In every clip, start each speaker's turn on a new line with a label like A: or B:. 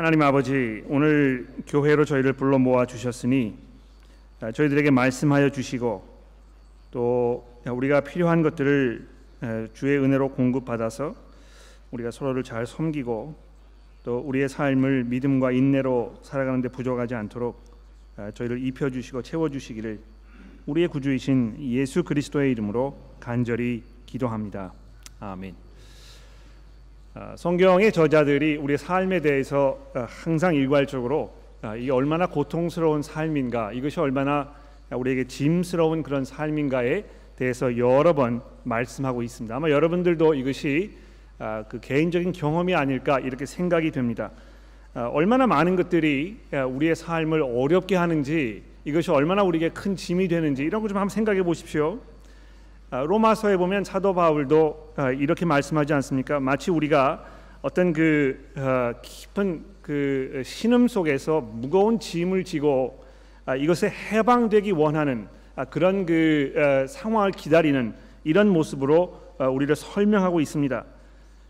A: 하나님 아버지 오늘 교회로 저희를 불러 모아 주셨으니 아, 저희들에게 말씀하여 주시고 또 우리가 필요한 것들을 주의 은혜로 공급받아서 우리가 서로를 잘 섬기고 또 우리의 삶을 믿음과 인내로 살아가는데 부족하지 않도록 아, 저희를 입혀 주시고 채워 주시기를 우리의 구주이신 예수 그리스도의 이름으로 간절히 기도합니다. 아멘. 아, 성경의 저자들이 우리의 삶에 대해서 아, 항상 일괄적으로 아, 이게 얼마나 고통스러운 삶인가, 이것이 얼마나 우리에게 짐스러운 그런 삶인가에 대해서 여러 번 말씀하고 있습니다. 아마 여러분들도 이것이 그 개인적인 경험이 아닐까 이렇게 생각이 됩니다. 얼마나 많은 것들이 우리의 삶을 어렵게 하는지 이것이 얼마나 우리에게 큰 짐이 되는지 이런 거 좀 한번 생각해 보십시오. 아, 로마서에 보면 사도 바울도 아, 이렇게 말씀하지 않습니까? 마치 우리가 어떤 그 아, 깊은 그 신음 속에서 무거운 짐을 지고 이것에 해방되기 원하는 그런 그 상황을 기다리는 이런 모습으로 우리를 설명하고 있습니다.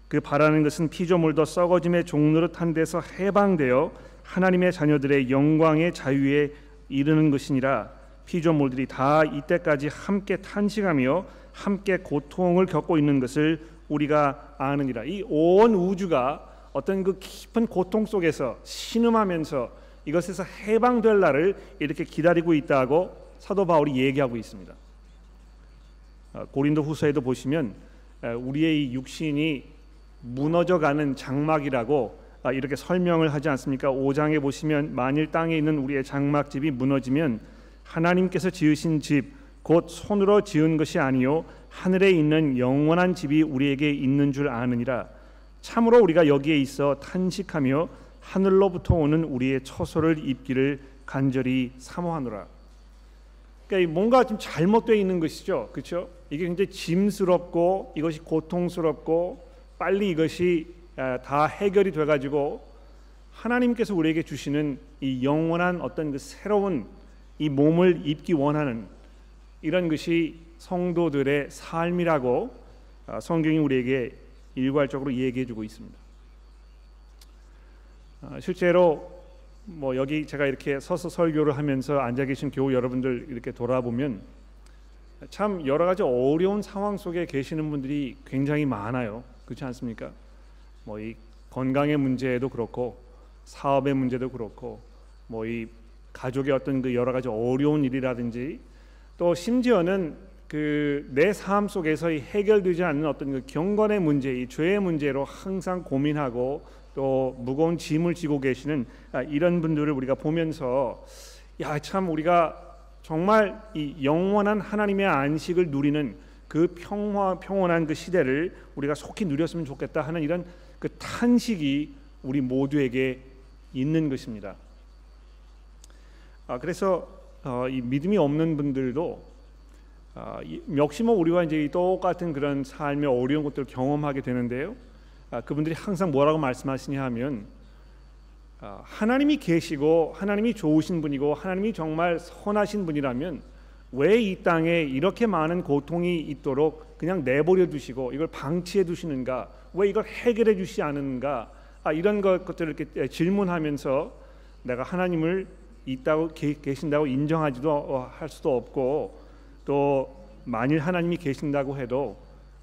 A: 그 바라는 것은 피조물도 썩어짐의 종노릇한 데서 해방되어 하나님의 자녀들의 영광의 자유에 이르는 것이니라. 피조물들이 다 이때까지 함께 탄식하며 함께 고통을 겪고 있는 것을 우리가 아느니라. 이 온 우주가 어떤 그 깊은 고통 속에서 신음하면서 이것에서 해방될 날을 이렇게 기다리고 있다고 사도 바울이 얘기하고 있습니다. 아, 고린도 후서에도 보시면 우리의 이 육신이 무너져가는 장막이라고 아, 이렇게 설명을 하지 않습니까? 5장에 보시면 만일 땅에 있는 우리의 장막집이 무너지면 하나님께서 지으신 집 곧 손으로 지은 것이 아니요 하늘에 있는 영원한 집이 우리에게 있는 줄 아느니라 참으로 우리가 여기에 있어 탄식하며 하늘로부터 오는 우리의 처소를 입기를 간절히 사모하노라. 그러니까 뭔가 좀 잘못되어 있는 것이죠, 그렇죠? 이게 굉장히 짐스럽고 이것이 고통스럽고 빨리 이것이 아, 다 해결이 돼 가지고 하나님께서 우리에게 주시는 이 영원한 어떤 그 새로운 이 몸을 입기 원하는 이런 것이 성도들의 삶이라고 아, 성경이 우리에게 일괄적으로 얘기해 주고 있습니다. 아, 실제로 뭐 여기 제가 이렇게 서서 설교를 하면서 앉아 계신 교우 여러분들 이렇게 돌아보면 참 여러 가지 어려운 상황 속에 계시는 분들이 굉장히 많아요. 그렇지 않습니까? 뭐 이 건강의 문제도 그렇고 사업의 문제도 그렇고 뭐 이 가족의 어떤 그 여러 가지 어려운 일이라든지 또 심지어는 그 내 삶 속에서 해결되지 않는 어떤 그 경건의 문제, 이 죄의 문제로 항상 고민하고 또 무거운 짐을 지고 계시는 아, 이런 분들을 우리가 보면서 야 참 우리가 정말 이 영원한 하나님의 안식을 누리는 그 평화 평온한 그 시대를 우리가 속히 누렸으면 좋겠다 하는 이런 그 탄식이 우리 모두에게 있는 것입니다. 아, 그래서 어, 이 믿음이 없는 분들도 아, 역시 뭐 우리와 이제 똑같은 그런 삶의 어려운 것들을 경험하게 되는데요. 아, 그분들이 항상 뭐라고 말씀하시냐 하면 아, 하나님이 계시고 하나님이 좋으신 분이고 하나님이 정말 선하신 분이라면 왜 이 땅에 이렇게 많은 고통이 있도록 그냥 내버려 두시고 이걸 방치해 두시는가? 왜 이걸 해결해 주시지 않는가? 아, 이런 것들을 이렇게 질문하면서 내가 하나님을 있다고 계신다고 인정하지도 어, 할 수도 없고 또 만일 하나님이 계신다고 해도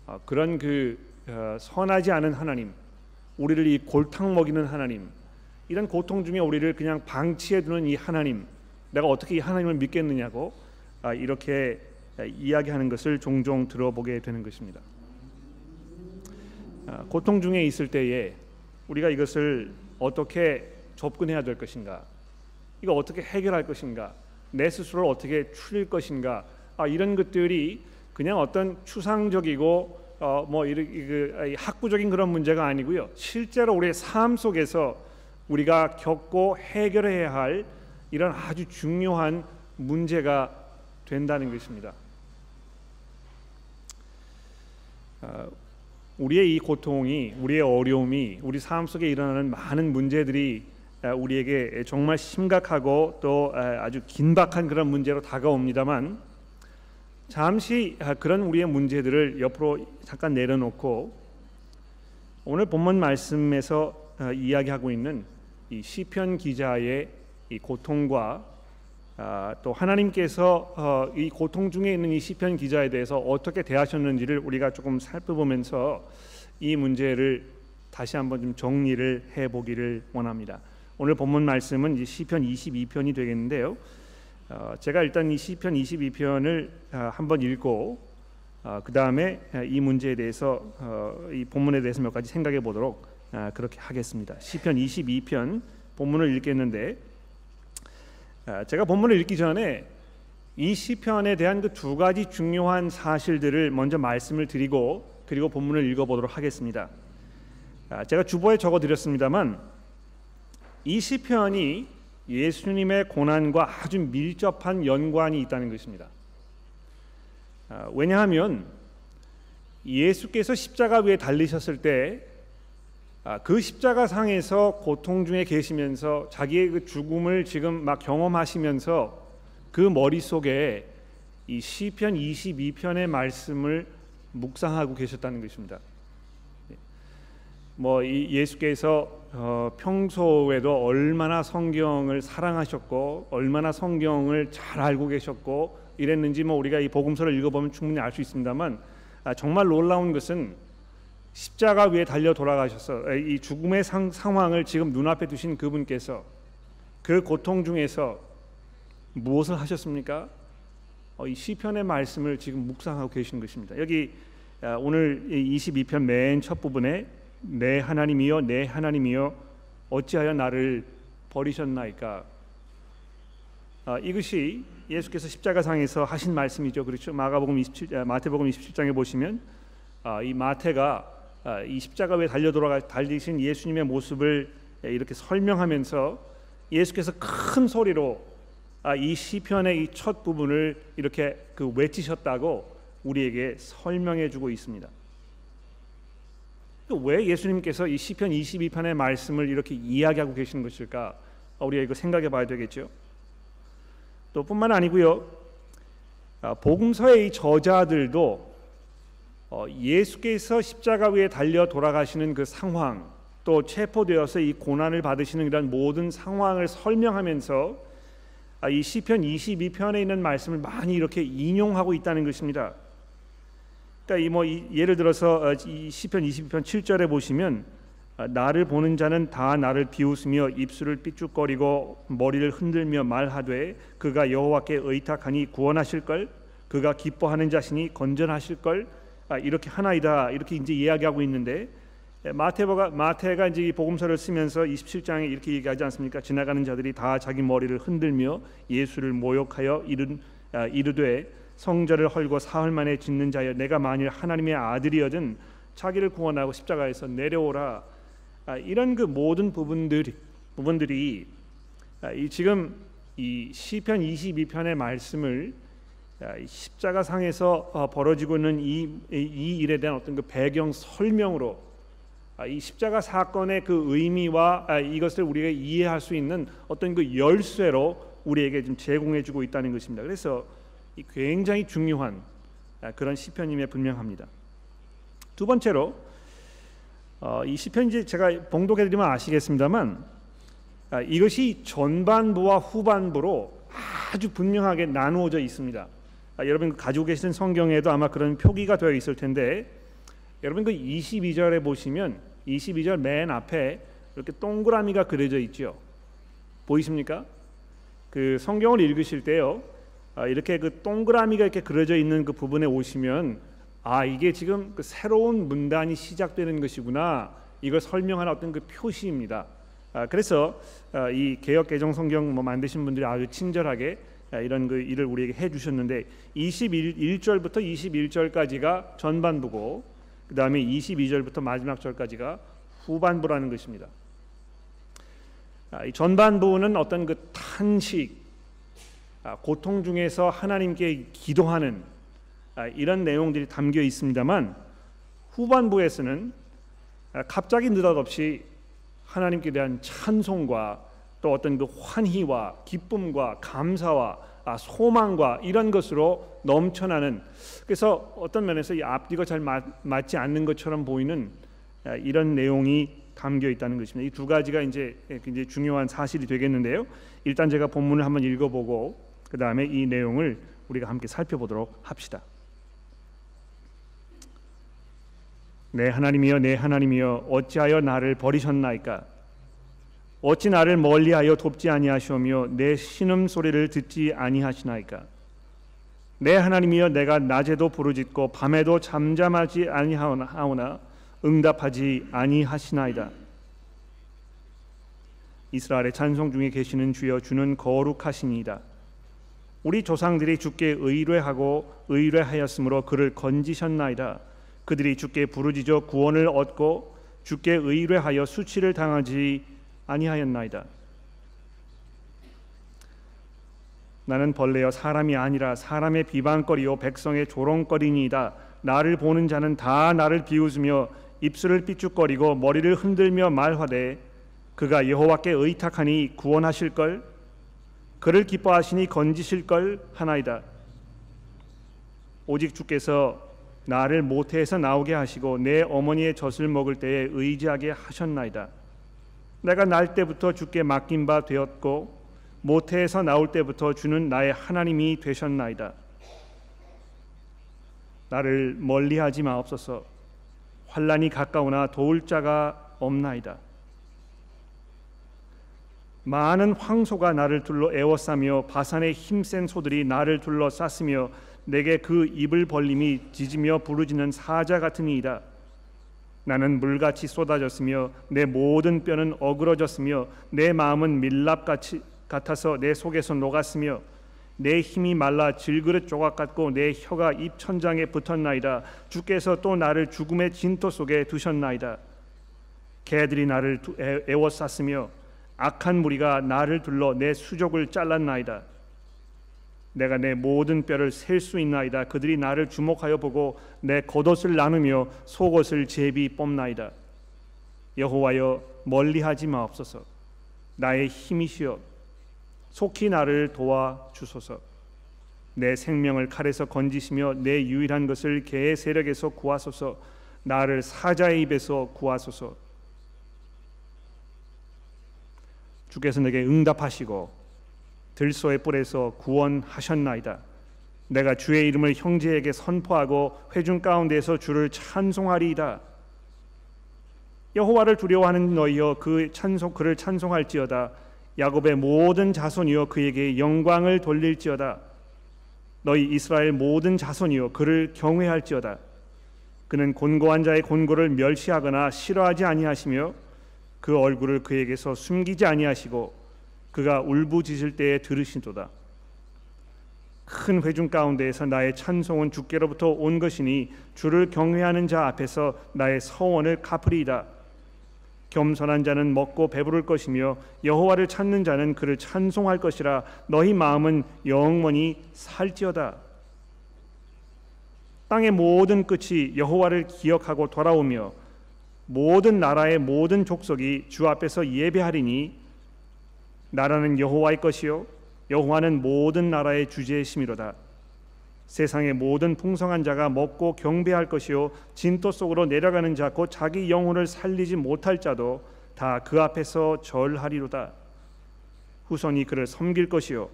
A: 어, 그런 그 어, 선하지 않은 하나님, 우리를 이 골탕 먹이는 하나님, 이런 고통 중에 우리를 그냥 방치해 두는 이 하나님, 내가 어떻게 이 하나님을 믿겠느냐고 아, 이렇게 이야기하는 것을 종종 들어보게 되는 것입니다. 아, 고통 중에 있을 때에 우리가 이것을 어떻게 접근해야 될 것인가? 이거 어떻게 해결할 것인가? 내 스스로를 어떻게 추릴 것인가? 아, 이런 것들이 그냥 어떤 추상적이고 어, 뭐 이런 그 학구적인 그런 문제가 아니고요. 실제로 우리의 삶 속에서 우리가 겪고 해결해야 할 이런 아주 중요한 문제가 된다는 것입니다. 어, 우리의 이 고통이, 우리의 어려움이, 우리 삶 속에 일어나는 많은 문제들이 우리에게 정말 심각하고 또 아주 긴박한 그런 문제로 다가옵니다만 잠시 그런 우리의 문제들을 옆으로 잠깐 내려놓고 오늘 본문 말씀에서 어, 이야기하고 있는 이 시편 기자의 이 고통과 아, 또 하나님께서 어, 이 고통 중에 있는 이 시편 기자에 대해서 어떻게 대하셨는지를 우리가 조금 살펴보면서 이 문제를 다시 한번 좀 정리를 해보기를 원합니다. 오늘 본문 말씀은 이 시편 22편이 되겠는데요. 어, 제가 일단 이 시편 22편을 어, 한번 읽고 어, 그 다음에 이 문제에 대해서 어, 이 본문에 대해서 몇 가지 생각해 보도록 어, 그렇게 하겠습니다. 시편 22편 본문을 읽겠는데 아, 제가 본문을 읽기 전에 이 시편에 대한 그 두 가지 중요한 사실들을 먼저 말씀을 드리고 그리고 본문을 읽어보도록 하겠습니다. 아, 제가 주보에 적어드렸습니다만 이 시편이 예수님의 고난과 아주 밀접한 연관이 있다는 것입니다. 아, 왜냐하면 예수께서 십자가 위에 달리셨을 때 아, 그 십자가 상에서 고통 중에 계시면서 자기의 그 죽음을 지금 막 경험하시면서 그 머릿속에 이 시편 22편의 말씀을 묵상하고 계셨다는 것입니다. 뭐 예수께서 어, 평소에도 얼마나 성경을 사랑하셨고 얼마나 성경을 잘 알고 계셨고 이랬는지 뭐 우리가 이 복음서를 읽어보면 충분히 알 수 있습니다만 아, 정말 놀라운 것은 십자가 위에 달려 돌아가셔서 이 죽음의 상, 상황을 지금 눈앞에 두신 그분께서 그 고통 중에서 무엇을 하셨습니까? 어, 이 시편의 말씀을 지금 묵상하고 계신 것입니다. 여기 아, 오늘 22편 맨 첫 부분에 내 하나님이여 내 하나님이여 어찌하여 나를 버리셨나이까 아, 이것이 예수께서 십자가상에서 하신 말씀이죠. 그렇죠. 마가복음 27 아, 마태복음 27장에 보시면 아, 이 마태가 아, 이 십자가 위에 달려 돌아가 달리신 예수님의 모습을 이렇게 설명하면서 예수께서 큰 소리로 아, 이 시편의 이 첫 부분을 이렇게 그 외치셨다고 우리에게 설명해 주고 있습니다. 왜 예수님께서 이 시편 22편의 말씀을 이렇게 이야기하고 계시는 것일까? 우리가 이거 생각해 봐야 되겠죠. 또 뿐만 아니고요. 아, 복음서의 이 저자들도 어, 예수께서 십자가 위에 달려 돌아가시는 그 상황 또 체포되어서 이 고난을 받으시는 이런 모든 상황을 설명하면서 아, 이 시편 22편에 있는 말씀을 많이 이렇게 인용하고 있다는 것입니다. 그러니까 이 뭐 예를 들어서 어, 이 시편 22편 7절에 보시면 아, 나를 보는 자는 다 나를 비웃으며 입술을 삐죽거리고 머리를 흔들며 말하되 그가 여호와께 의탁하니 구원하실 걸 그가 기뻐하는 자신이 건전하실 걸 아, 이렇게 하나이다 이렇게 이제 이야기하고 있는데 예, 마태가 마태가 이제 이 복음서를 쓰면서 27장에 이렇게 얘기하지 않습니까? 지나가는 자들이 다 자기 머리를 흔들며 예수를 모욕하여 이른 아, 이르되 성전을 헐고 사흘 만에 짓는 자여 내가 만일 하나님의 아들이여든 자기를 구원하고 십자가에서 내려오라 아, 이런 그 모든 부분들이 부분들이 이 지금 이 시편 22편의 말씀을 십자가 상에서 어, 벌어지고 있는 이, 이 일에 대한 어떤 그 배경 설명으로 아, 이 십자가 사건의 그 의미와 아, 이것을 우리가 이해할 수 있는 어떤 그 열쇠로 우리에게 지금 제공해주고 있다는 것입니다. 그래서 굉장히 중요한 아, 그런 시편임에 분명합니다. 두 번째로 어, 이 시편 이제 제가 봉독해드리면 아시겠습니다만 이것이 전반부와 후반부로 아주 분명하게 나누어져 있습니다. 아, 여러분 가지고 계신 성경에도 아마 그런 표기가 되어 있을 텐데 여러분 그 22절에 보시면 22절 맨 앞에 이렇게 동그라미가 그려져 있죠. 보이십니까? 그 성경을 읽으실 때요. 아, 이렇게 그 동그라미가 이렇게 그려져 있는 그 부분에 오시면 아 이게 지금 그 새로운 문단이 시작되는 것이구나 이걸 설명하는 어떤 그 표시입니다. 아, 그래서 아, 이 개역 개정 성경 뭐 만드신 분들이 아주 친절하게 아, 이런 그 일을 우리에게 해 주셨는데 21절부터 21절까지가 전반부고 그 다음에 22절부터 마지막 절까지가 후반부라는 것입니다. 전반부는 어떤 그 탄식, 아, 고통 중에서 하나님께 기도하는 이런 내용들이 담겨 있습니다만 후반부에서는 갑자기 느닷없이 하나님께 대한 찬송과 또 어떤 그 환희와 기쁨과 감사와 아, 소망과 이런 것으로 넘쳐나는 그래서 어떤 면에서 이 앞뒤가 잘 맞, 지 않는 것처럼 보이는 아, 이런 내용이 담겨 있다는 것입니다. 이 두 가지가 이제 굉장히 중요한 사실이 되겠는데요. 일단 제가 본문을 한번 읽어보고 그 다음에 이 내용을 우리가 함께 살펴보도록 합시다. 내 하나님이여 내 하나님이여 어찌하여 나를 버리셨나이까? 어찌 나를 멀리하여 돕지 아니하시오며 내 신음 소리를 듣지 아니하시나이까? 내 하나님이여 내가 낮에도 부르짖고 밤에도 잠잠하지 아니하오나 응답하지 아니하시나이다. 이스라엘의 찬송 중에 계시는 주여 주는 거룩하시니이다 우리 조상들이 주께 의뢰하고 의뢰하였으므로 그를 건지셨나이다 그들이 주께 부르짖어 구원을 얻고 주께 의뢰하여 수치를 당하지 아니하였나이다. 나는 벌레여 사람이 아니라 사람의 비방거리요 백성의 조롱거리니이다. 나를 보는 자는 다 나를 비웃으며 입술을 삐죽거리고 머리를 흔들며 말하되 그가 여호와께 의탁하니 구원하실 걸 그를 기뻐하시니 건지실 걸 하나이다. 오직 주께서 나를 모태에서 나오게 하시고 내 어머니의 젖을 먹을 때에 의지하게 하셨나이다. 내가 날 때부터 주께 맡긴 바 되었고 모태에서 나올 때부터 주는 나의 하나님이 되셨나이다. 나를 멀리하지 마옵소서. 환란이 가까우나 도울 자가 없나이다. 많은 황소가 나를 둘러 에워싸며 바산의 힘센 소들이 나를 둘러 쌌으며 내게 그 입을 벌림이 짖으며 부르짖는 사자 같으니이다. 나는 물같이 쏟아졌으며 내 모든 뼈는 어그러졌으며 내 마음은 밀랍같이 같아서 내 속에서 녹았으며 내 힘이 말라 질그릇 조각 같고 내 혀가 입 천장에 붙었나이다. 주께서 또 나를 죽음의 진토 속에 두셨나이다. 개들이 나를 애워쌌으며 악한 무리가 나를 둘러 내 수족을 잘랐나이다. 내가 내 모든 뼈를 셀 수 있나이다. 그들이 나를 주목하여 보고 내 겉옷을 나누며 속옷을 제비 뽑나이다. 여호와여 멀리하지 마옵소서. 나의 힘이시여 속히 나를 도와 주소서. 내 생명을 칼에서 건지시며 내 유일한 것을 개의 세력에서 구하소서. 나를 사자의 입에서 구하소서. 주께서 내게 응답하시고 들소의 뿔에서 구원하셨나이다. 내가 주의 이름을 형제에게 선포하고 회중 가운데서 주를 찬송하리이다. 여호와를 두려워하는 너희여 그 찬송 그를 찬송할지어다. 야곱의 모든 자손이여 그에게 영광을 돌릴지어다. 너희 이스라엘 모든 자손이여 그를 경외할지어다. 그는 곤고한 자의 곤고를 멸시하거나 싫어하지 아니하시며 그 얼굴을 그에게서 숨기지 아니하시고 그가 울부짖을 때에 들으신도다. 큰 회중 가운데에서 나의 찬송은 주께로부터 온 것이니 주를 경외하는 자 앞에서 나의 서원을 갚으리이다. 겸손한 자는 먹고 배부를 것이며 여호와를 찾는 자는 그를 찬송할 것이라 너희 마음은 영원히 살지어다. 땅의 모든 끝이 여호와를 기억하고 돌아오며 모든 나라의 모든 족속이 주 앞에서 예배하리니 나라는 여호와의 것이요 여호와는 모든 나라의 주제심이로다. 세상의 모든 풍성한 자가 먹고 경배할 것이요 진토 속으로 내려가는 자 곧 자기 영혼을 살리지 못할 자도 다 그 앞에서 절하리로다. 후손이 그를 섬길 것이요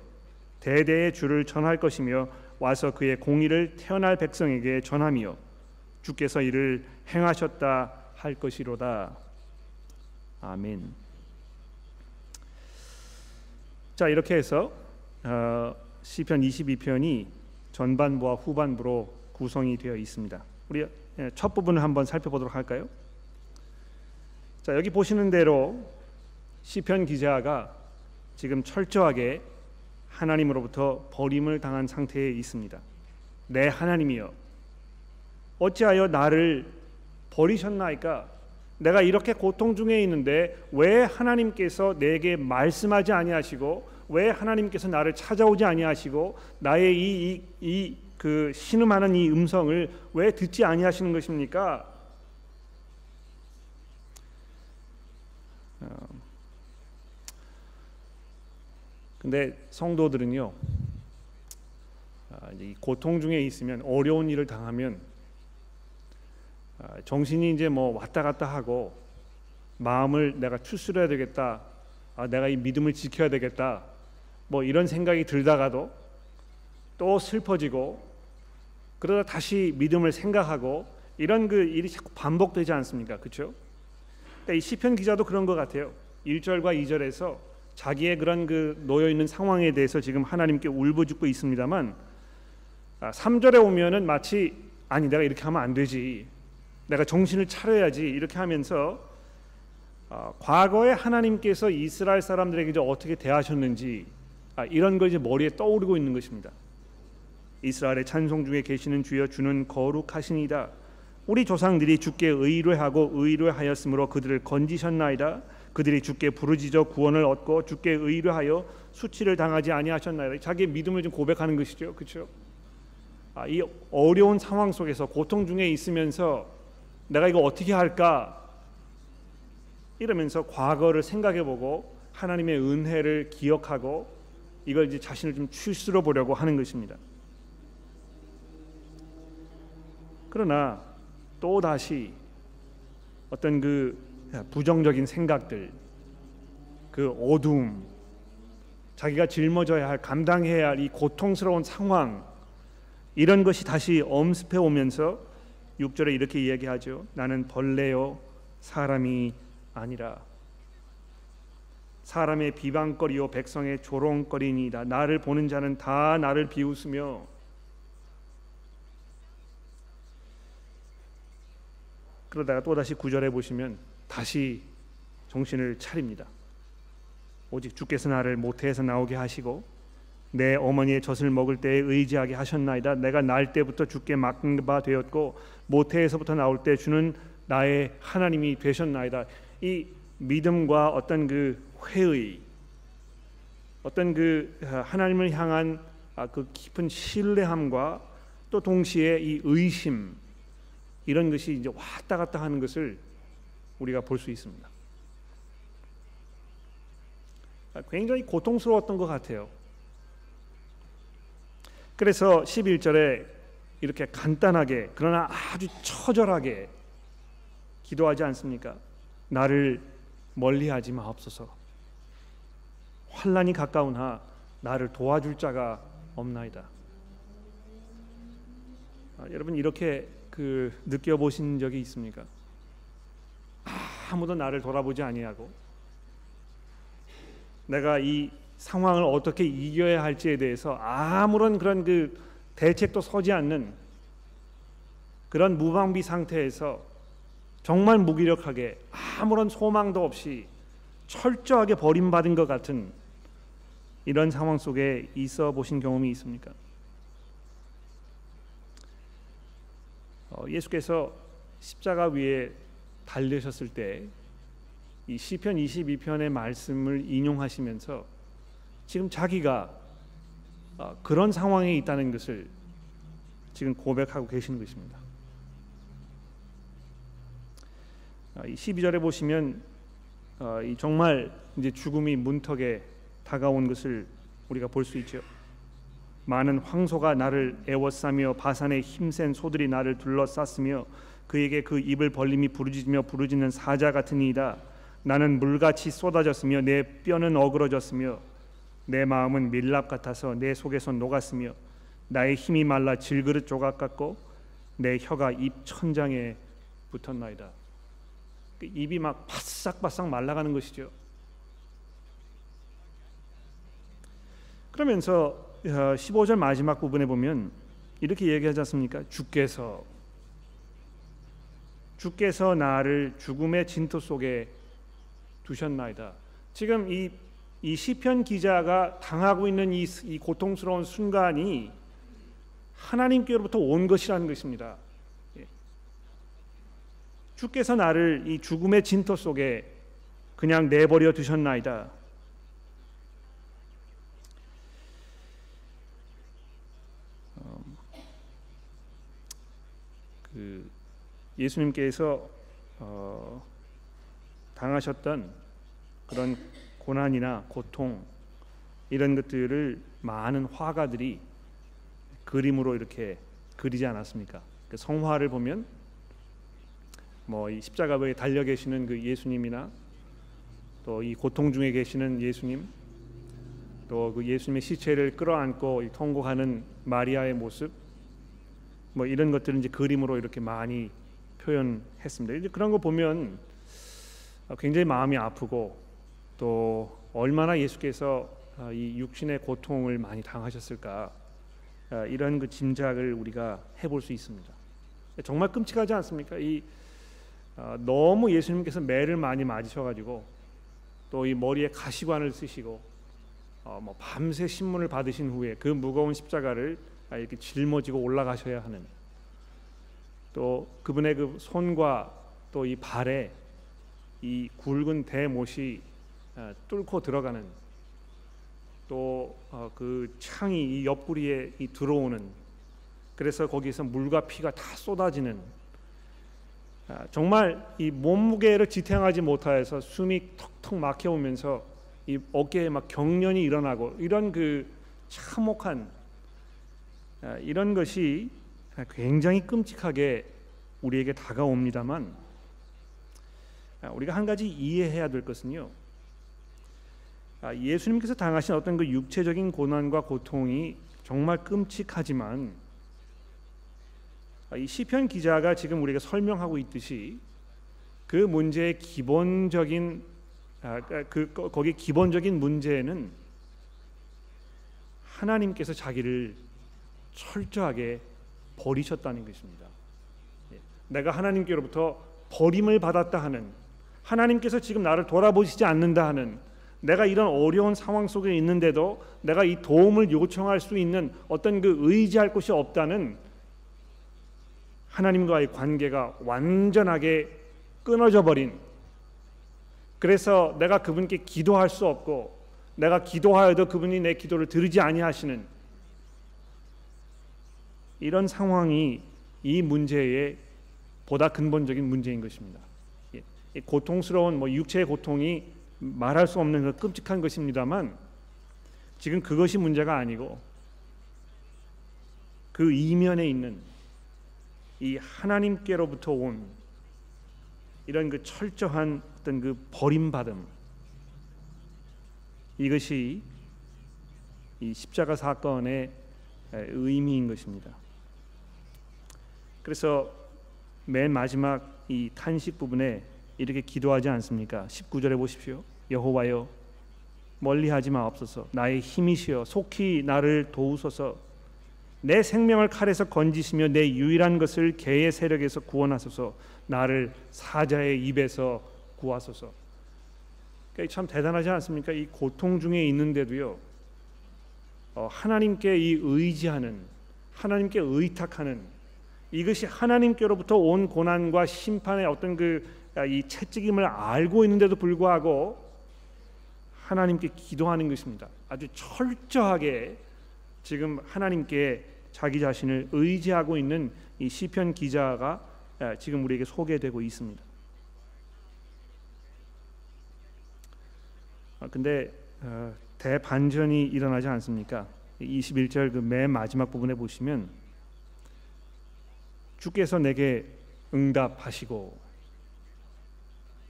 A: 대대의 주를 전할 것이며 와서 그의 공의를 태어날 백성에게 전하며 주께서 이를 행하셨다 할 것이로다. 아멘. 자 이렇게 해서 어, 시편 22편이 전반부와 후반부로 구성이 되어 있습니다. 우리 예, 첫 부분을 한번 살펴보도록 할까요? 자 여기 보시는 대로 시편 기자가 지금 철저하게 하나님으로부터 버림을 당한 상태에 있습니다. 내 하나님이여 어찌하여 나를 버리셨나이까? 내가 이렇게 고통 중에 있는데 왜 하나님께서 내게 말씀하지 아니하시고 왜 하나님께서 나를 찾아오지 아니하시고 나의 이 이 그 신음하는 이 음성을 왜 듣지 아니하시는 것입니까? 어. 근데 성도들은요, 아, 이 고통 중에 있으면 어려운 일을 당하면 아, 정신이 이제 뭐 왔다 갔다 하고 마음을 내가 추스려야 되겠다. 아, 내가 이 믿음을 지켜야 되겠다. 뭐 이런 생각이 들다가도 또 슬퍼지고 그러다 다시 믿음을 생각하고 이런 그 일이 자꾸 반복되지 않습니까? 그렇죠? 이 시편 기자도 그런 것 같아요. 1절과 2절에서 자기의 그런 그 놓여 있는 상황에 대해서 지금 하나님께 울부짖고 있습니다만 3절에 아, 오면은 마치 아니 내가 이렇게 하면 안 되지. 내가 정신을 차려야지 이렇게 하면서 어, 과거에 하나님께서 이스라엘 사람들에게 이제 어떻게 대하셨는지 아, 이런 걸 이제 머리에 떠오르고 있는 것입니다. 이스라엘의 찬송 중에 계시는 주여 주는 거룩하시니다. 우리 조상들이 주께 의뢰하고 의뢰하였으므로 그들을 건지셨나이다. 그들이 주께 부르짖어 구원을 얻고 주께 의뢰하여 수치를 당하지 아니하셨나이다. 자기의 믿음을 좀 고백하는 것이죠. 그렇죠? 아, 이 어려운 상황 속에서 고통 중에 있으면서 내가 이거 어떻게 할까 이러면서 과거를 생각해 보고 하나님의 은혜를 기억하고 이걸 이제 자신을 좀 추스러 보려고 하는 것입니다. 그러나 또 다시 어떤 그 부정적인 생각들, 그 어둠, 자기가 짊어져야 할 감당해야 할 이 고통스러운 상황 이런 것이 다시 엄습해 오면서 6절에 이렇게 이야기하죠. 나는 벌레요 사람이 아니라 사람의 비방거리요 백성의 조롱거리니이다. 나를 보는 자는 다 나를 비웃으며 그러다가 또 다시 구절에 보시면 다시 정신을 차립니다. 오직 주께서 나를 모태에서 나오게 하시고 내 어머니의 젖을 먹을 때에 의지하게 하셨나이다. 내가 날 때부터 주께 맡긴 바 되었고 모태에서부터 나올 때 주는 나의 하나님이 되셨나이다. 이 믿음과 어떤 그 회의, 어떤 그 하나님을 향한 아, 그 깊은 신뢰함과 또 동시에 이 의심 이런 것이 이제 왔다 갔다 하는 것을 우리가 볼 수 있습니다. 아, 굉장히 고통스러웠던 것 같아요. 그래서 11절에 이렇게 간단하게 그러나 아주 처절하게 기도하지 않습니까? 나를 멀리하지 마옵소서. 환란이 가까운 하 나를 도와줄 자가 없나이다. 아, 여러분 이렇게 그 느껴보신 적이 있습니까? 아무도 나를 돌아보지 아니하고 내가 이 상황을 어떻게 이겨야 할지에 대해서 아무런 그런 그 대책도 서지 않는 그런 무방비 상태에서 정말 무기력하게 아무런 소망도 없이 철저하게 버림받은 것 같은 이런 상황 속에 있어 보신 경험이 있습니까? 어, 예수께서 십자가 위에 달리셨을 때 이 시편 22편의 말씀을 인용하시면서 지금 자기가 어, 그런 상황에 있다는 것을 지금 고백하고 계시는 것입니다. 어, 이 12절에 보시면 어, 정말 이제 죽음이 문턱에 다가온 것을 우리가 볼 수 있죠. 많은 황소가 나를 애워싸며 바산의 힘센 소들이 나를 둘러쌌으며 그에게 그 입을 벌림이 부르짖으며 부르짖는 사자 같으니이다. 나는 물같이 쏟아졌으며 내 뼈는 어그러졌으며 내 마음은 밀랍 같아서 내 속에서 녹았으며 나의 힘이 말라 질그릇 조각 같고 내 혀가 입 천장에 붙었나이다. 그 입이 막 바싹바싹 말라가는 것이죠. 그러면서 15절 어, 마지막 부분에 보면 이렇게 얘기하지 않습니까? 주께서 주께서 나를 죽음의 진토 속에 두셨나이다. 지금 이 이 시편 기자가 당하고 있는 이, 이 고통스러운 순간이 하나님께로부터 온 것이라는 것입니다. 예. 주께서 나를 이 죽음의 진토 속에 그냥 내버려 두셨나이다. 어, 그 예수님께서 어, 당하셨던 그런 고난이나 고통 이런 것들을 많은 화가들이 그림으로 이렇게 그리지 않았습니까? 그 성화를 보면 뭐 이 십자가에 달려 계시는 그 예수님이나 또 이 고통 중에 계시는 예수님 또 그 예수님의 시체를 끌어안고 통곡하는 마리아의 모습 뭐 이런 것들은 이제 그림으로 이렇게 많이 표현했습니다. 이제 그런 거 보면 굉장히 마음이 아프고 또 얼마나 예수께서 이 육신의 고통을 많이 당하셨을까 이런 그 짐작을 우리가 해볼 수 있습니다. 정말 끔찍하지 않습니까? 이 너무 예수님께서 매를 많이 맞으셔가지고 또 이 머리에 가시관을 쓰시고 어, 뭐 밤새 신문을 받으신 후에 그 무거운 십자가를 이렇게 짊어지고 올라가셔야 하는 또 그분의 그 손과 또 이 발에 이 굵은 대못이 어, 뚫고 들어가는 또 그 창이 이 옆구리에 이 들어오는 그래서 거기서 물과 피가 다 쏟아지는 아, 정말 이 몸무게를 지탱하지 못하여서 숨이 턱턱 막혀오면서 이 어깨에 막 경련이 일어나고 이런 그 참혹한 아, 이런 것이 굉장히 끔찍하게 우리에게 다가옵니다만 아, 우리가 한 가지 이해해야 될 것은요. 예수님께서 당하신 어떤 그 육체적인 고난과 고통이 정말 끔찍하지만 이 시편 기자가 지금 우리가 설명하고 있듯이 그 문제의 기본적인 아, 그 거기 기본적인 문제는 하나님께서 자기를 철저하게 버리셨다는 것입니다. 예, 내가 하나님께로부터 버림을 받았다 하는 하나님께서 지금 나를 돌아보시지 않는다 하는 내가 이런 어려운 상황 속에 있는데도 내가 이 도움을 요청할 수 있는 어떤 그 의지할 곳이 없다는 하나님과의 관계가 완전하게 끊어져 버린 그래서 내가 그분께 기도할 수 없고 내가 기도하여도 그분이 내 기도를 들으지 아니하시는 이런 상황이 이 문제의 보다 근본적인 문제인 것입니다. 고통스러운 뭐 육체의 고통이 말할 수 없는 그 끔찍한 것입니다만 지금 그것이 문제가 아니고 그 이면에 있는 이 하나님께로부터 온 이런 그 철저한 어떤 그 버림받음 이것이 이 십자가 사건의 의미인 것입니다. 그래서 맨 마지막 이 탄식 부분에 이렇게 기도하지 않습니까? 19절에 보십시오. 여호와여 멀리하지 마옵소서. 나의 힘이시여 속히 나를 도우소서. 내 생명을 칼에서 건지시며 내 유일한 것을 개의 세력에서 구원하소서. 나를 사자의 입에서 구하소서. 그러니까 참 대단하지 않습니까? 이 고통 중에 있는데도요. 어, 하나님께 이 의지하는 하나님께 의탁하는 이것이 하나님께로부터 온 고난과 심판의 어떤 그 이 채찍임을 알고 있는데도 불구하고 하나님께 기도하는 것입니다. 아주 철저하게 지금 하나님께 자기 자신을 의지하고 있는 이 시편 기자가 지금 우리에게 소개되고 있습니다. 아, 근데 어, 대반전이 일어나지 않습니까? 21절 그 맨 마지막 부분에 보시면 주께서 내게 응답하시고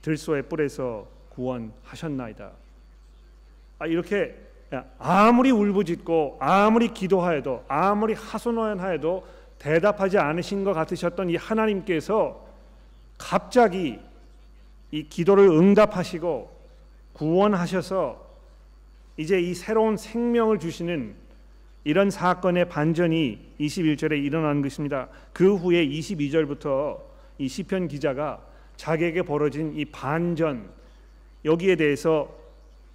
A: 들소의 뿔에서 구원하셨나이다. 아, 이렇게 아무리 울부짖고 아무리 기도하여도 아무리 하소연하여도 대답하지 않으신 것 같으셨던 이 하나님께서 갑자기 이 기도를 응답하시고 구원하셔서 이제 이 새로운 생명을 주시는 이런 사건의 반전이 21절에 일어난 것입니다. 그 후에 22절부터 이 시편 기자가 자기에게 벌어진 이 반전 여기에 대해서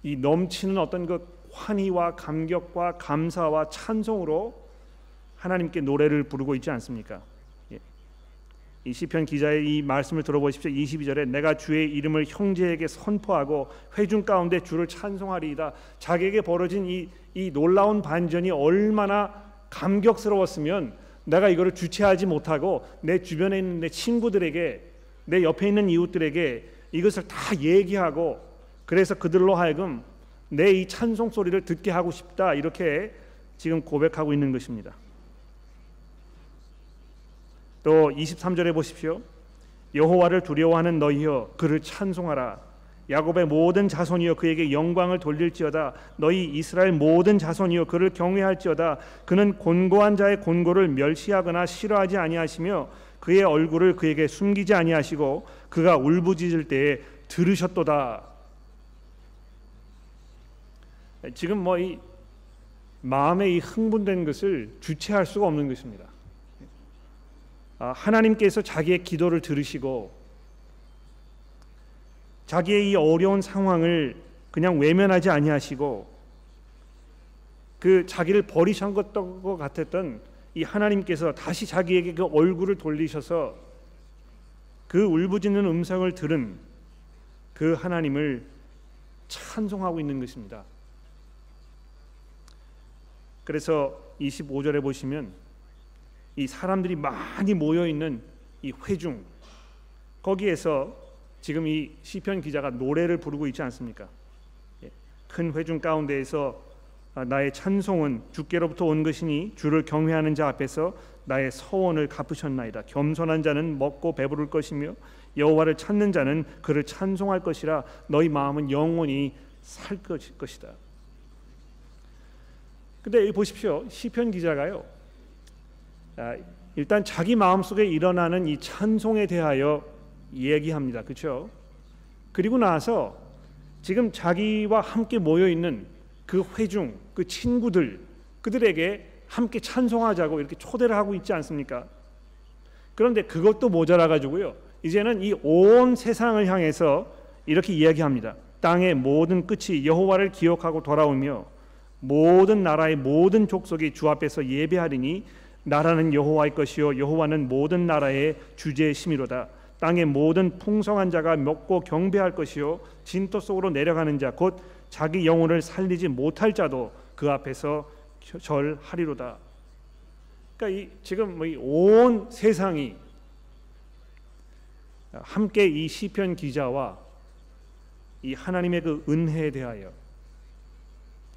A: 이 넘치는 어떤 그 환희와 감격과 감사와 찬송으로 하나님께 노래를 부르고 있지 않습니까? 예. 이 시편 기자의 이 말씀을 들어보십시오. 22절에 내가 주의 이름을 형제에게 선포하고 회중 가운데 주를 찬송하리이다. 자기에게 벌어진 이, 이 놀라운 반전이 얼마나 감격스러웠으면 내가 이거를 주체하지 못하고 내 주변에 있는 내 친구들에게 내 옆에 있는 이웃들에게 이것을 다 얘기하고 그래서 그들로 하여금 내 이 찬송 소리를 듣게 하고 싶다 이렇게 지금 고백하고 있는 것입니다. 또 23절에 보십시오. 여호와를 두려워하는 너희여 그를 찬송하라 야곱의 모든 자손이여 그에게 영광을 돌릴지어다 너희 이스라엘 모든 자손이여 그를 경외할지어다 그는 곤고한 자의 곤고를 멸시하거나 싫어하지 아니하시며 그의 얼굴을 그에게 숨기지 아니하시고 그가 울부짖을 때에 들으셨도다 지금 뭐 이 마음에 이 흥분된 것을 주체할 수가 없는 것입니다. 아, 하나님께서 자기의 기도를 들으시고 자기의 이 어려운 상황을 그냥 외면하지 아니하시고 그 자기를 버리신 것 같았던 이 하나님께서 다시 자기에게 그 얼굴을 돌리셔서 그 울부짖는 음성을 들은 그 하나님을 찬송하고 있는 것입니다. 그래서 25절에 보시면 이 사람들이 많이 모여 있는 이 회중 거기에서 지금 이 시편 기자가 노래를 부르고 있지 않습니까? 예, 큰 회중 가운데에서 아, 나의 찬송은 주께로부터 온 것이니 주를 경외하는 자 앞에서 나의 서원을 갚으셨나이다. 겸손한 자는 먹고 배부를 것이며 여호와를 찾는 자는 그를 찬송할 것이라 너희 마음은 영원히 살 것이다. 근데 보십시오. 시편 기자가요. 아, 일단 자기 마음속에 일어나는 이 찬송에 대하여 얘기합니다. 그렇죠? 그리고 나서 지금 자기와 함께 모여 있는 그 회중, 그 친구들 그들에게 함께 찬송하자고 이렇게 초대를 하고 있지 않습니까? 그런데 그것도 모자라 가지고요. 이제는 이 온 세상을 향해서 이렇게 이야기합니다. 땅의 모든 끝이 여호와를 기억하고 돌아오며 모든 나라의 모든 족속이 주 앞에서 예배하리니 나라는 여호와의 것이요 여호와는 모든 나라의 주제심이로다. 땅의 모든 풍성한 자가 먹고 경배할 것이요 진토 속으로 내려가는 자 곧 자기 영혼을 살리지 못할 자도 그 앞에서 절하리로다. 그러니까 이, 지금 뭐온 세상이 함께 이 시편 기자와 이 하나님의 그 은혜에 대하여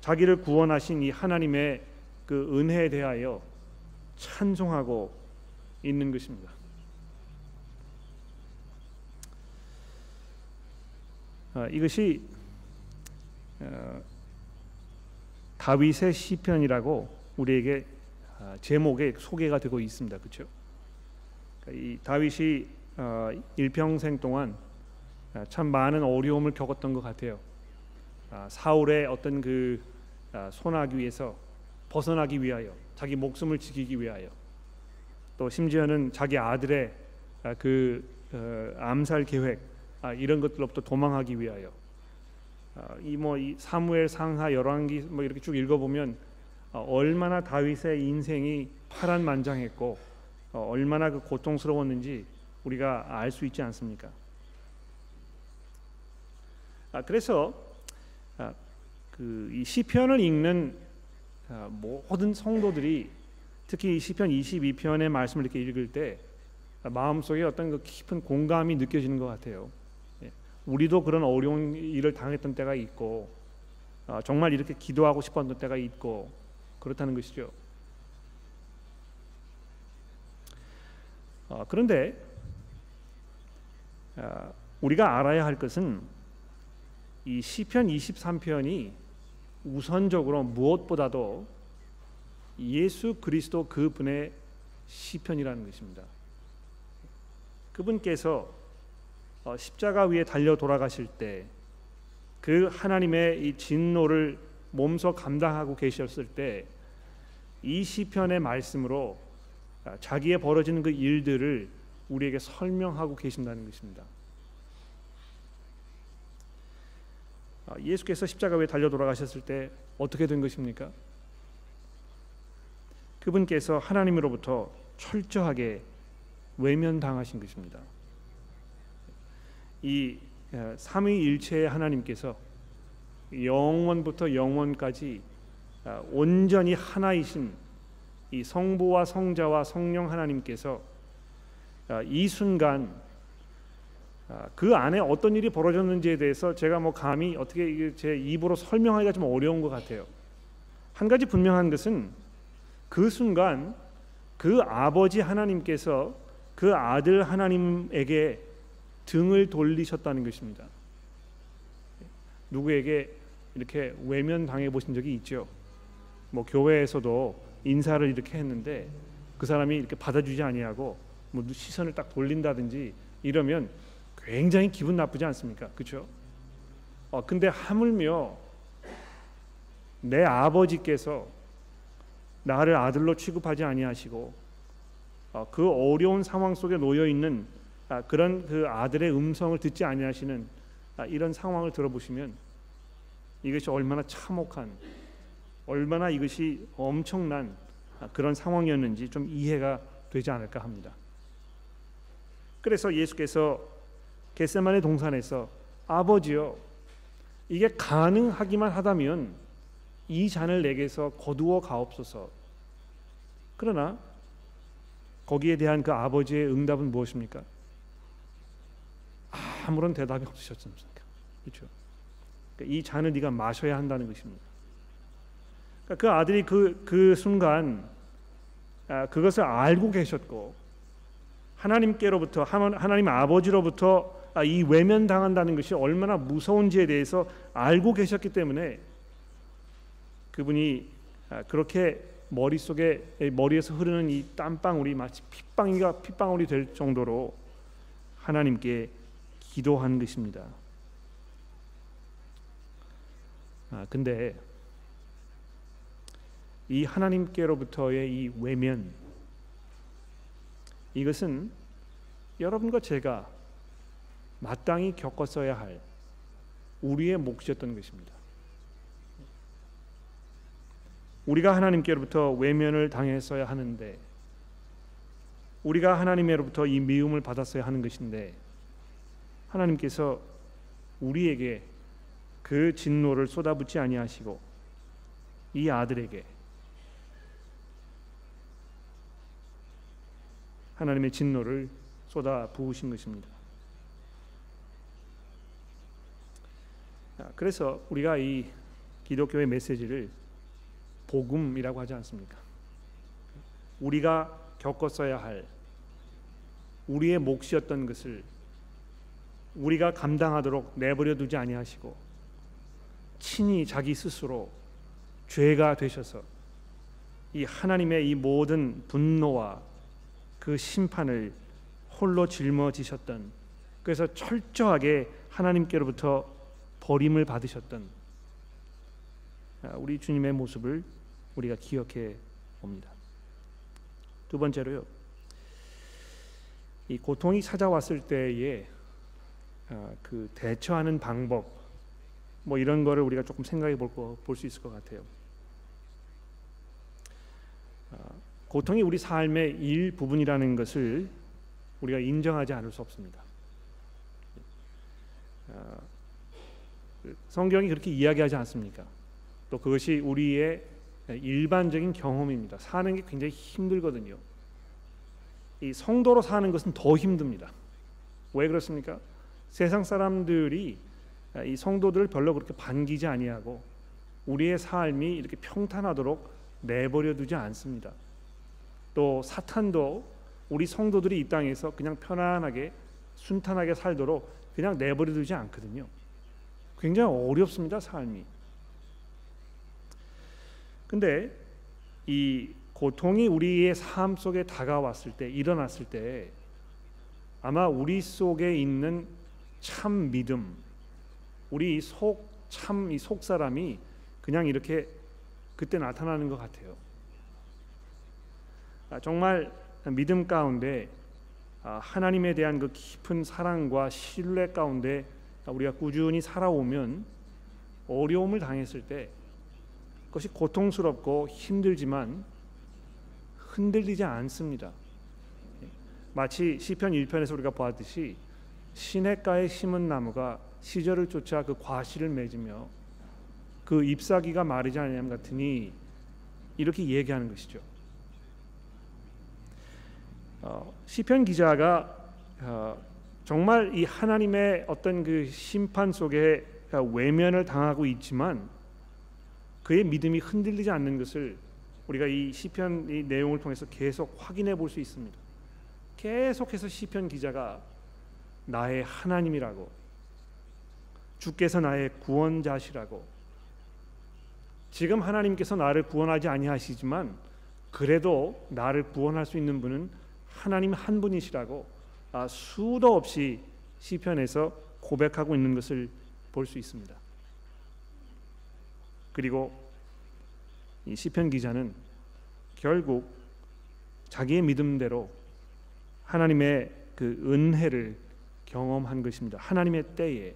A: 자기를 구원하신 이 하나님의 그 은혜에 대하여 찬송하고 있는 것입니다. 아, 이것이 어, 다윗의 시편이라고 우리에게 아, 제목에 소개가 되고 있습니다. 그렇죠? 이 다윗이 어, 일평생 동안 아, 참 많은 어려움을 겪었던 것 같아요. 사울의 어떤 그 손아귀에서 벗어나기 위하여 자기 목숨을 지키기 위하여 또 심지어는 자기 아들의 그 어, 암살 계획 아, 이런 것들로부터 도망하기 위하여 아, 이 사무엘 상하 열왕기 뭐 이렇게 쭉 읽어보면 어, 얼마나 다윗의 인생이 파란만장했고 어, 얼마나 그 고통스러웠는지 우리가 알 수 있지 않습니까? 아, 그래서 아, 그 이 시편을 읽는 아, 모든 성도들이 특히 시편 22편의 말씀을 이렇게 읽을 때 마음속에 어떤 그 깊은 공감이 느껴지는 것 같아요. 우리도 그런 어려운 일을 당했던 때가 있고 어, 정말 이렇게 기도하고 싶었던 때가 있고 그렇다는 것이죠. 어, 그런데 어, 우리가 알아야 할 것은 이 시편 23편이 우선적으로 무엇보다도 예수 그리스도 그분의 시편이라는 것입니다. 그분께서 어, 십자가 위에 달려 돌아가실 때 그 하나님의 이 진노를 몸소 감당하고 계셨을 때 이 시편의 말씀으로 아, 자기의 벌어지는 그 일들을 우리에게 설명하고 계신다는 것입니다. 예수께서 십자가 위에 달려 돌아가셨을 때 어떻게 된 것입니까? 그분께서 하나님으로부터 철저하게 외면당하신 것입니다. 이 어, 삼위일체의 하나님께서 영원부터 영원까지 어, 온전히 하나이신 이 성부와 성자와 성령 하나님께서 어, 이 순간 그 안에 어떤 일이 벌어졌는지에 대해서 제가 뭐 감히 어떻게 제 입으로 설명하기가 좀 어려운 것 같아요. 한 가지 분명한 것은 그 순간 그 아버지 하나님께서 그 아들 하나님에게 등을 돌리셨다는 것입니다. 누구에게 이렇게 외면 당해 보신 적이 있죠. 뭐 교회에서도 인사를 이렇게 했는데 그 사람이 이렇게 받아주지 아니하고 뭐 시선을 딱 돌린다든지 이러면 굉장히 기분 나쁘지 않습니까? 그렇죠? 어 근데 하물며 내 아버지께서 나를 아들로 취급하지 아니하시고 어, 그 어려운 상황 속에 놓여 있는 아, 그런 그 아들의 음성을 듣지 아니하시는 아, 이런 상황을 들어보시면 이것이 얼마나 참혹한 얼마나 이것이 엄청난 아, 그런 상황이었는지 좀 이해가 되지 않을까 합니다. 그래서 예수께서 겟세만의 동산에서 아버지요 이게 가능하기만 하다면 이 잔을 내게서 거두어 가옵소서. 그러나 거기에 대한 그 아버지의 응답은 무엇입니까? 아무런 대답이 없으셨습니까? 그렇죠. 그러니까 이 잔을 네가 마셔야 한다는 것입니다. 그러니까 그 아들이 그, 그 순간 아, 그것을 알고 계셨고 하나님께로부터 하나님 아버지로부터 아, 이 외면 당한다는 것이 얼마나 무서운지에 대해서 알고 계셨기 때문에 그분이 아, 그렇게 머릿속에 머리에서 흐르는 이 땀방울이 마치 핏방이가 핏방울이 될 정도로 하나님께 기도한 것입니다. 아 근데 이 하나님께로부터의 이 외면 이것은 여러분과 제가 마땅히 겪었어야 할 우리의 몫이었던 것입니다. 우리가 하나님께로부터 외면을 당했어야 하는데 우리가 하나님으로부터 이 미움을 받았어야 하는 것인데 하나님께서 우리에게 그 진노를 쏟아붓지 아니하시고 이 아들에게 하나님의 진노를 쏟아 부으신 것입니다. 그래서 우리가 이 기독교의 메시지를 복음이라고 하지 않습니까? 우리가 겪었어야 할 우리의 몫이었던 것을 우리가 감당하도록 내버려 두지 아니하시고 친히 자기 스스로 죄가 되셔서 이 하나님의 이 모든 분노와 그 심판을 홀로 짊어지셨던 그래서 철저하게 하나님께로부터 버림을 받으셨던 우리 주님의 모습을 우리가 기억해 봅니다. 두 번째로요. 이 고통이 찾아왔을 때에 아, 그 대처하는 방법 뭐 이런 거를 우리가 조금 생각해 볼 수 있을 것 같아요. 아, 고통이 우리 삶의 일부분이라는 것을 우리가 인정하지 않을 수 없습니다. 아, 그 성경이 그렇게 이야기하지 않습니까? 또 그것이 우리의 일반적인 경험입니다. 사는 게 굉장히 힘들거든요. 이 성도로 사는 것은 더 힘듭니다. 왜 그렇습니까? 세상 사람들이 이 성도들을 별로 그렇게 반기지 아니하고 우리의 삶이 이렇게 평탄하도록 내버려 두지 않습니다. 또 사탄도 우리 성도들이 이 땅에서 그냥 편안하게 순탄하게 살도록 그냥 내버려 두지 않거든요. 굉장히 어렵습니다, 삶이. 근데 이 고통이 우리의 삶 속에 다가왔을 때 일어났을 때 아마 우리 속에 있는 참 믿음 우리 속 참 이 속 사람이 그냥 이렇게 그때 나타나는 것 같아요. 아, 정말 믿음 가운데 아, 하나님에 대한 그 깊은 사랑과 신뢰 가운데 우리가 꾸준히 살아오면 어려움을 당했을 때 그것이 고통스럽고 힘들지만 흔들리지 않습니다. 마치 시편 1편에서 우리가 보았듯이 시냇가에 심은 나무가 시절을 쫓아 그 과실을 맺으며 그 잎사귀가 마르지 않으 같으니 이렇게 얘기하는 것이죠. 어, 시편 기자가 어, 정말 이 하나님의 어떤 그 심판 속에 외면을 당하고 있지만 그의 믿음이 흔들리지 않는 것을 우리가 이 시편 이 내용을 통해서 계속 확인해 볼 수 있습니다. 계속해서 시편 기자가 나의 하나님이라고 주께서 나의 구원자시라고 지금 하나님께서 나를 구원하지 아니하시지만 그래도 나를 구원할 수 있는 분은 하나님 한 분이시라고 아, 수도 없이 시편에서 고백하고 있는 것을 볼 수 있습니다. 그리고 이 시편 기자는 결국 자기의 믿음대로 하나님의 그 은혜를 경험한 것입니다. 하나님의 때에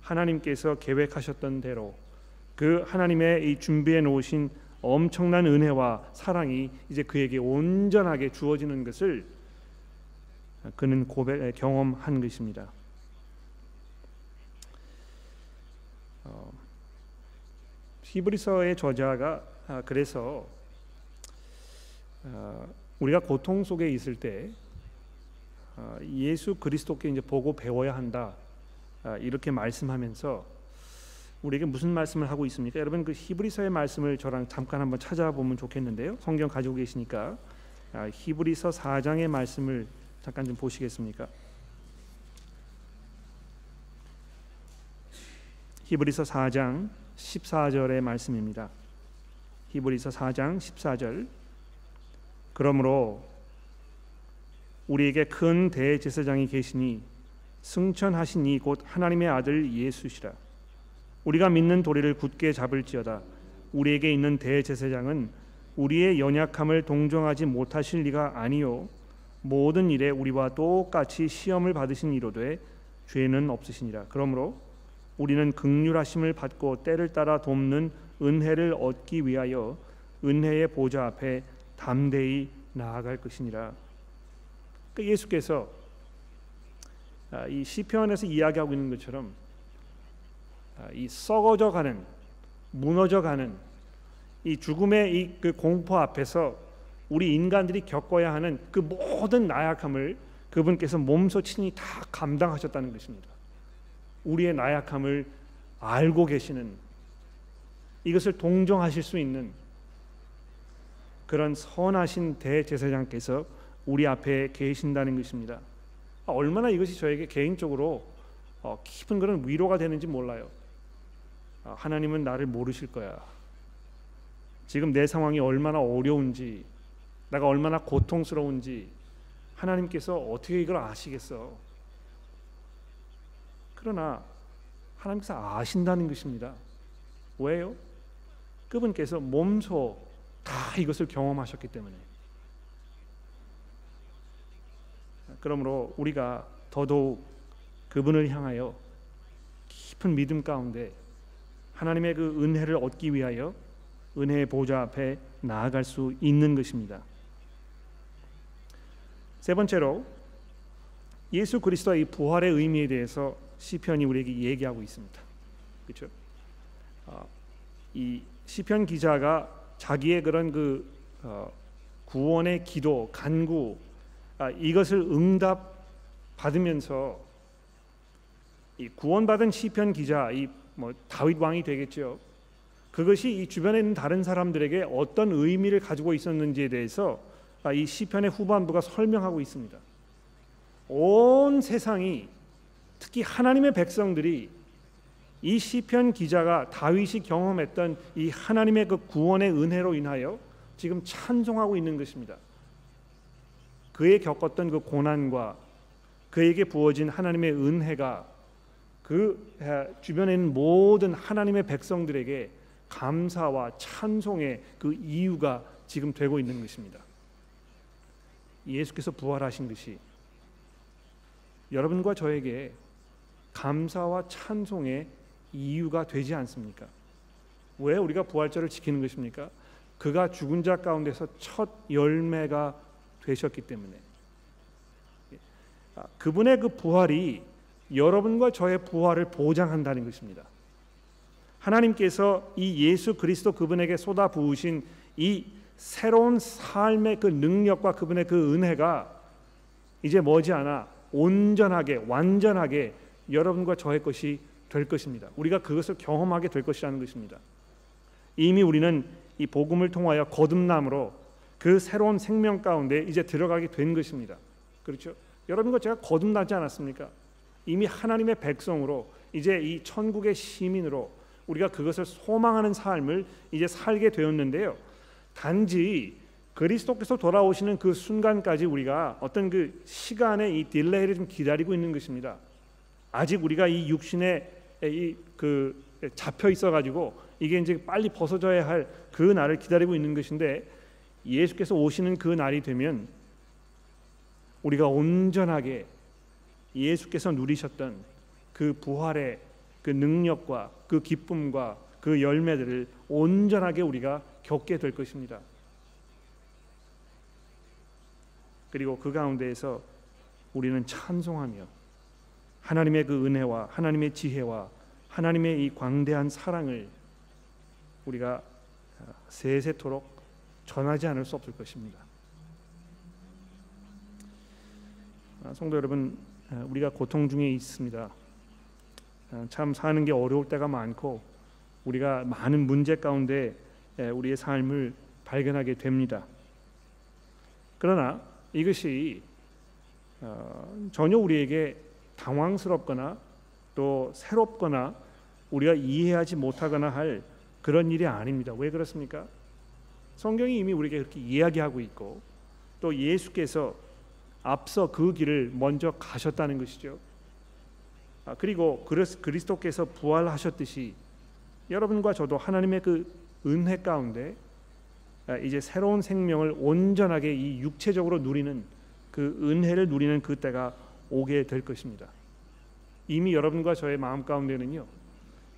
A: 하나님께서 계획하셨던 대로 그 하나님의 이 준비해 놓으신 엄청난 은혜와 사랑이 이제 그에게 온전하게 주어지는 것을 그는 고백 경험한 것입니다. 어, 히브리서의 저자가 아, 그래서 어, 우리가 고통 속에 있을 때 어, 예수 그리스도께 이제 보고 배워야 한다 아, 이렇게 말씀하면서 우리에게 무슨 말씀을 하고 있습니까? 여러분 그 히브리서의 말씀을 저랑 잠깐 한번 찾아보면 좋겠는데요. 성경 가지고 계시니까 아, 히브리서 4장의 말씀을 잠깐 좀 보시겠습니까? 히브리서 4장 14절의 말씀입니다. 히브리서 4장 14절 그러므로 우리에게 큰 대제사장이 계시니 승천하신 이 곧 하나님의 아들 예수시라 우리가 믿는 도리를 굳게 잡을지어다 우리에게 있는 대제사장은 우리의 연약함을 동정하지 못하실 리가 아니요 모든 일에 우리와 똑같이 시험을 받으신 이로되 죄는 없으시니라 그러므로 우리는 극률하심을 받고 때를 따라 돕는 은혜를 얻기 위하여 은혜의 보좌 앞에 담대히 나아갈 것이니라. 그러니까 예수께서 아, 이 시편에서 이야기하고 있는 것처럼 아, 이 썩어져 가는 무너져 가는 이 죽음의 이 그 공포 앞에서 우리 인간들이 겪어야 하는 그 모든 나약함을 그분께서 몸소 친히 다 감당하셨다는 것입니다. 우리의 나약함을 알고 계시는 이것을 동정하실 수 있는 그런 선하신 대제사장께서 우리 앞에 계신다는 것입니다. 아, 얼마나 이것이 저에게 개인적으로 어, 깊은 그런 위로가 되는지 몰라요. 아, 하나님은 나를 모르실 거야. 지금 내 상황이 얼마나 어려운지, 내가 얼마나 고통스러운지 하나님께서 어떻게 이걸 아시겠어? 그러나 하나님께서 아신다는 것입니다. 왜요? 그분께서 몸소 다 이것을 경험하셨기 때문에. 그러므로 우리가 더더욱 그분을 향하여 깊은 믿음 가운데 하나님의 그 은혜를 얻기 위하여 은혜의 보좌 앞에 나아갈 수 있는 것입니다. 세 번째로 예수 그리스도의 부활의 의미에 대해서 시편이 우리에게 얘기하고 있습니다. 그렇죠? 어, 이 시편 기자가 자기의 그런 그 어, 구원의 기도, 간구 아, 이것을 응답 받으면서 이 구원받은 시편 기자, 이 뭐 다윗 왕이 되겠죠. 그것이 이 주변에 있는 다른 사람들에게 어떤 의미를 가지고 있었는지에 대해서 아, 이 시편의 후반부가 설명하고 있습니다. 온 세상이 특히 하나님의 백성들이 이 시편 기자가 다윗이 경험했던 이 하나님의 그 구원의 은혜로 인하여 지금 찬송하고 있는 것입니다. 그의 겪었던 그 고난과 그에게 부어진 하나님의 은혜가 그 주변에 있는 모든 하나님의 백성들에게 감사와 찬송의 그 이유가 지금 되고 있는 것입니다. 예수께서 부활하신 것이 여러분과 저에게 감사와 찬송의 이유가 되지 않습니까? 왜 우리가 부활절을 지키는 것입니까? 그가 죽은 자 가운데서 첫 열매가 되셨기 때문에 아, 그분의 그 부활이 여러분과 저의 부활을 보장한다는 것입니다. 하나님께서 이 예수 그리스도 그분에게 쏟아 부으신 이 새로운 삶의 그 능력과 그분의 그 은혜가 이제 머지않아 온전하게 완전하게 여러분과 저의 것이 될 것입니다. 우리가 그것을 경험하게 될 것이라는 것입니다. 이미 우리는 이 복음을 통하여 거듭남으로 그 새로운 생명 가운데 이제 들어가게 된 것입니다. 그렇죠? 여러분과 제가 거듭나지 않았습니까? 이미 하나님의 백성으로 이제 이 천국의 시민으로 우리가 그것을 소망하는 삶을 이제 살게 되었는데요. 단지 그리스도께서 돌아오시는 그 순간까지 우리가 어떤 그 시간의 이 딜레이를 좀 기다리고 있는 것입니다. 아직 우리가 이 육신에 이 그 잡혀 있어 가지고 이게 이제 빨리 벗어져야 할 그 날을 기다리고 있는 것인데 예수께서 오시는 그 날이 되면 우리가 온전하게 예수께서 누리셨던 그 부활의 그 능력과 그 기쁨과 그 열매들을 온전하게 우리가 겪게 될 것입니다. 그리고 그 가운데에서 우리는 찬송하며 하나님의 그 은혜와 하나님의 지혜와 하나님의 이 광대한 사랑을 우리가 세세토록 전하지 않을 수 없을 것입니다. 아, 성도 여러분, 아, 우리가 고통 중에 있습니다. 아, 참 사는 게 어려울 때가 많고 우리가 많은 문제 가운데 우리의 삶을 발견하게 됩니다. 그러나 이것이 어, 전혀 우리에게 당황스럽거나 또 새롭거나 우리가 이해하지 못하거나 할 그런 일이 아닙니다. 왜 그렇습니까? 성경이 이미 우리에게 그렇게 이야기하고 있고 또 예수께서 앞서 그 길을 먼저 가셨다는 것이죠. 아, 그리고 그리스도께서 부활하셨듯이 여러분과 저도 하나님의 그 은혜 가운데 아, 이제 새로운 생명을 온전하게 이 육체적으로 누리는 그 은혜를 누리는 그 때가 오게 될 것입니다. 이미 여러분과 저의 마음 가운데는요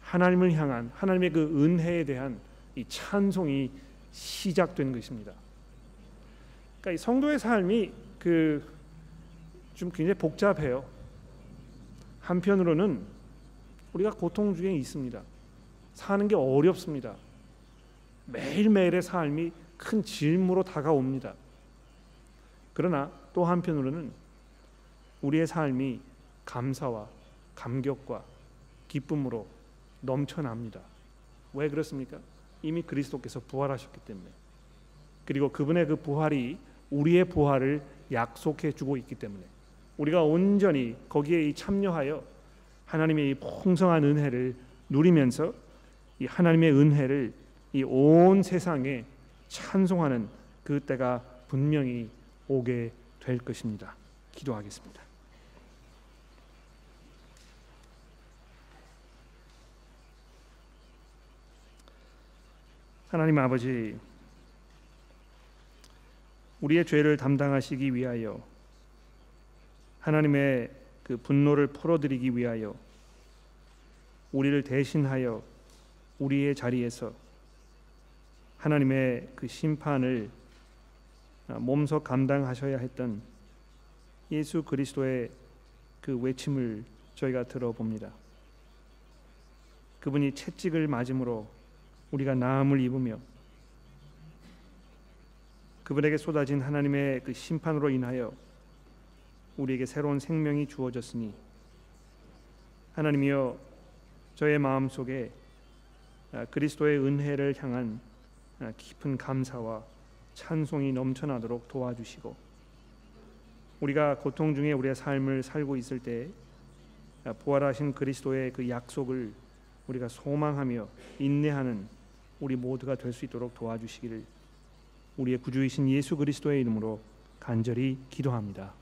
A: 하나님을 향한 하나님의 그 은혜에 대한 이 찬송이 시작된 것입니다. 그러니까 이 성도의 삶이 그 좀 굉장히 복잡해요. 한편으로는 우리가 고통 중에 있습니다. 사는 게 어렵습니다. 매일매일의 삶이 큰 짐으로 다가옵니다. 그러나 또 한편으로는 우리의 삶이 감사와 감격과 기쁨으로 넘쳐납니다. 왜 그렇습니까? 이미 그리스도께서 부활하셨기 때문에 그리고 그분의 그 부활이 우리의 부활을 약속해 주고 있기 때문에 우리가 온전히 거기에 참여하여 하나님의 이 풍성한 은혜를 누리면서 이 하나님의 은혜를 이 온 세상에 찬송하는 그 때가 분명히 오게 될 것입니다. 기도하겠습니다. 하나님 아버지 우리의 죄를 담당하시기 위하여 하나님의 그 분노를 풀어드리기 위하여 우리를 대신하여 우리의 자리에서 하나님의 그 심판을 몸소 감당하셔야 했던 예수 그리스도의 그 외침을 저희가 들어봅니다. 그분이 채찍을 맞음으로 우리가 나음을 입으며 그분에게 쏟아진 하나님의 그 심판으로 인하여 우리에게 새로운 생명이 주어졌으니 하나님이여 저의 마음 속에 아, 그리스도의 은혜를 향한 아, 깊은 감사와 찬송이 넘쳐나도록 도와주시고 우리가 고통 중에 우리의 삶을 살고 있을 때 아, 부활하신 그리스도의 그 약속을 우리가 소망하며 인내하는 우리 모두가 될 수 있도록 도와주시기를 우리의 구주이신 예수 그리스도의 이름으로 간절히 기도합니다.